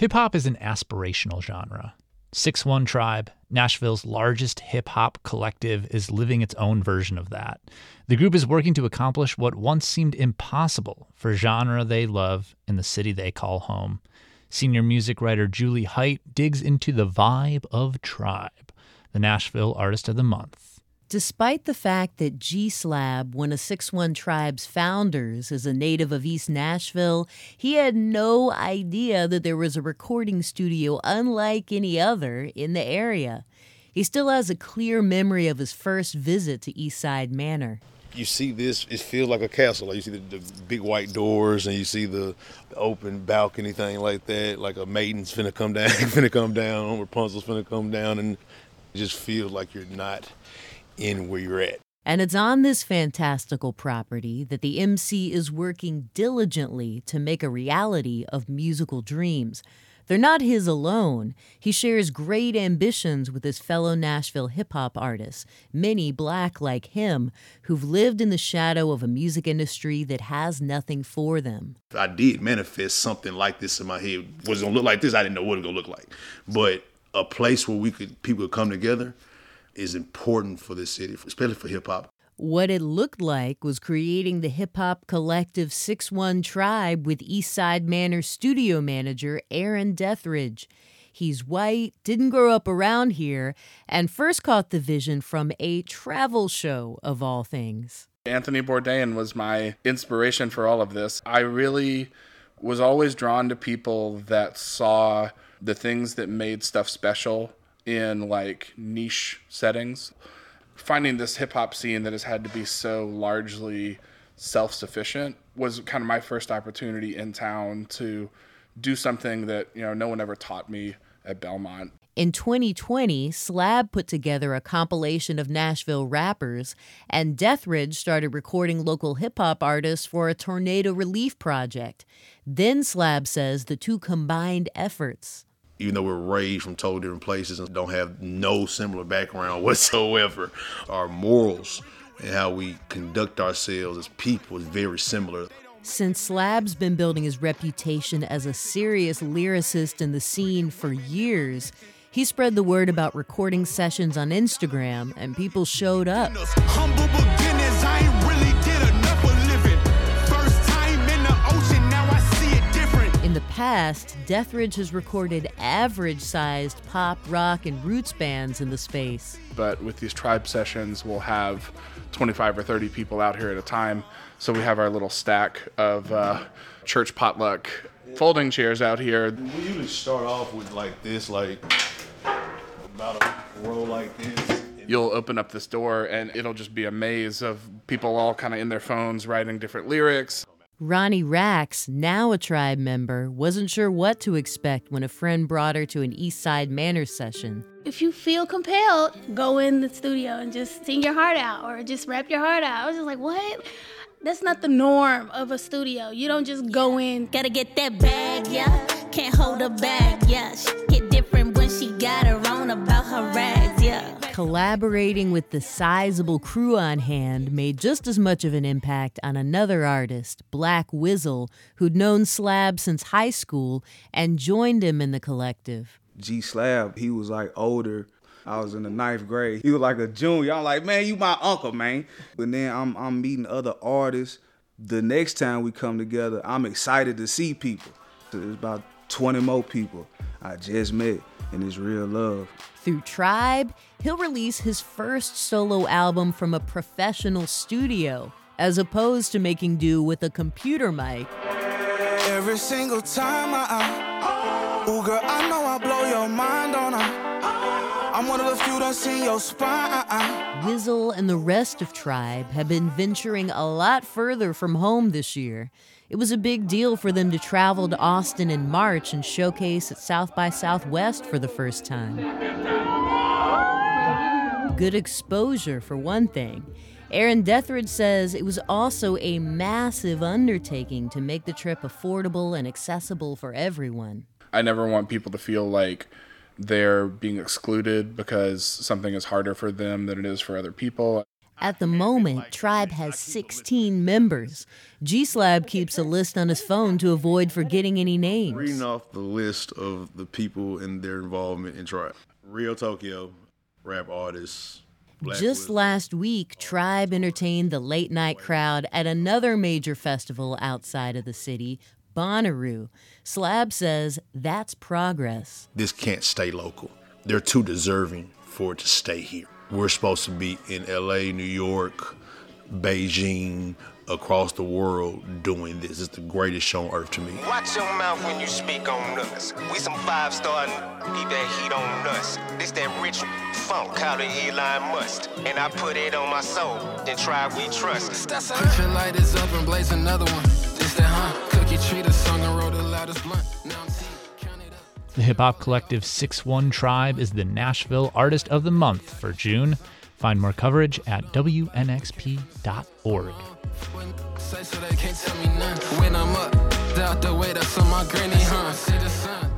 Hip hop is an aspirational genre. 6 1 Tribe, Nashville's largest hip hop collective, is living its own version of that. The group is working to accomplish what once seemed impossible for genre they love in the city they call home. Senior music writer Jewly Hight digs into the vibe of Tribe, the Nashville Artist of the Month. Despite the fact that G Slab, one of 6 1 Tribe's founders, is a native of East Nashville, he had no idea that there was a recording studio unlike any other in the area. He still has a clear memory of his first visit to Eastside Manor. You see this, it feels like a castle. You see the, the big white doors and you see the, the, open balcony thing like that, like a maiden's finna come down, finna come down, Rapunzel's finna come down, and it just feels like you're not in where you're at. And it's on this fantastical property that the MC is working diligently to make a reality of musical dreams. They're not his alone. He shares great ambitions with his fellow Nashville hip hop artists, many black like him, who've lived in the shadow of a music industry that has nothing for them. I did manifest something like this in my head. Was it gonna look like this? I didn't know what it was gonna look like. But a place where we could people could come together is important for this city, especially for hip hop. What it looked like was creating the hip hop collective 6 1 Tribe with Eastside Manor studio manager Aaron Dethridge. He's white, didn't grow up around here, and first caught the vision from a travel show of all things. Anthony Bourdain was my inspiration for all of this. I really was always drawn to people that saw the things that made stuff special in like niche settings. Finding this hip hop scene that has had to be so largely self sufficient was kind of my first opportunity in town to do something that, you know, no one ever taught me at Belmont. In 2020, Slab put together a compilation of Nashville rappers, and Dethridge started recording local hip hop artists for a tornado relief project. Then Slab says the two combined efforts even though we're raised from totally different places and don't have no similar background whatsoever, our morals and how we conduct ourselves as people is very similar. Since Slab's been building his reputation as a serious lyricist in the scene for years, he spread the word about recording sessions on Instagram, and people showed up. Past, Dethridge has recorded average sized pop, rock, and roots bands in the space. But with these tribe sessions, we'll have 25 or 30 people out here at a time. So we have our little stack of uh, church potluck folding chairs out here. We usually start off with like this, like about a row like this you'll open up this door and it'll just be a maze of people all kind of in their phones writing different lyrics. Ronnie Rax, now a tribe member, wasn't sure what to expect when a friend brought her to an East Side Manor session. If you feel compelled, go in the studio and just sing your heart out or just rap your heart out. I was just like, what? That's not the norm of a studio. You don't just go in. Gotta get that bag, yeah. Can't hold her back, yeah. She get different when she got her own about her rags, yeah. Collaborating with the sizable crew on hand made just as much of an impact on another artist, Black Wizzle, who'd known Slab since high school and joined him in the collective. G Slab, he was like older. I was in the ninth grade. He was like a junior. I'm like, man, you my uncle, man. But then I'm I'm meeting other artists. The next time we come together, I'm excited to see people. There's about 20 more people I just met, and it's real love. Through Tribe, he'll release his first solo album from a professional studio, as opposed to making do with a computer mic. Every single time I, ooh girl, I know I blow your mind on I'm one of the few that's in your spine. Wizzle and the rest of Tribe have been venturing a lot further from home this year. It was a big deal for them to travel to Austin in March and showcase at South by Southwest for the first time. Good exposure, for one thing. Aaron Dethridge says it was also a massive undertaking to make the trip affordable and accessible for everyone. I never want people to feel like they're being excluded because something is harder for them than it is for other people. At the moment, Tribe has 16 members. G Slab keeps a list on his phone to avoid forgetting any names. Reading off the list of the people and their involvement in Tribe Real Tokyo, rap artists. Just last week, Tribe entertained the late night crowd at another major festival outside of the city, Bonnaroo. Slab says that's progress. This can't stay local. They're too deserving for it to stay here. We're supposed to be in LA, New York, Beijing, across the world doing this. It's the greatest show on earth to me. Watch your mouth when you speak on us. We some five star keep that heat on us. This that rich funk called it Elon Musk. And I put it on my soul, then try we trust. Put your lighters up and blaze another one. The loudest blunt. Now I'm the hip hop collective 6 1 Tribe is the Nashville Artist of the Month for June. Find more coverage at WNXP.org. When I'm up, out the way, that's on my granny, huh?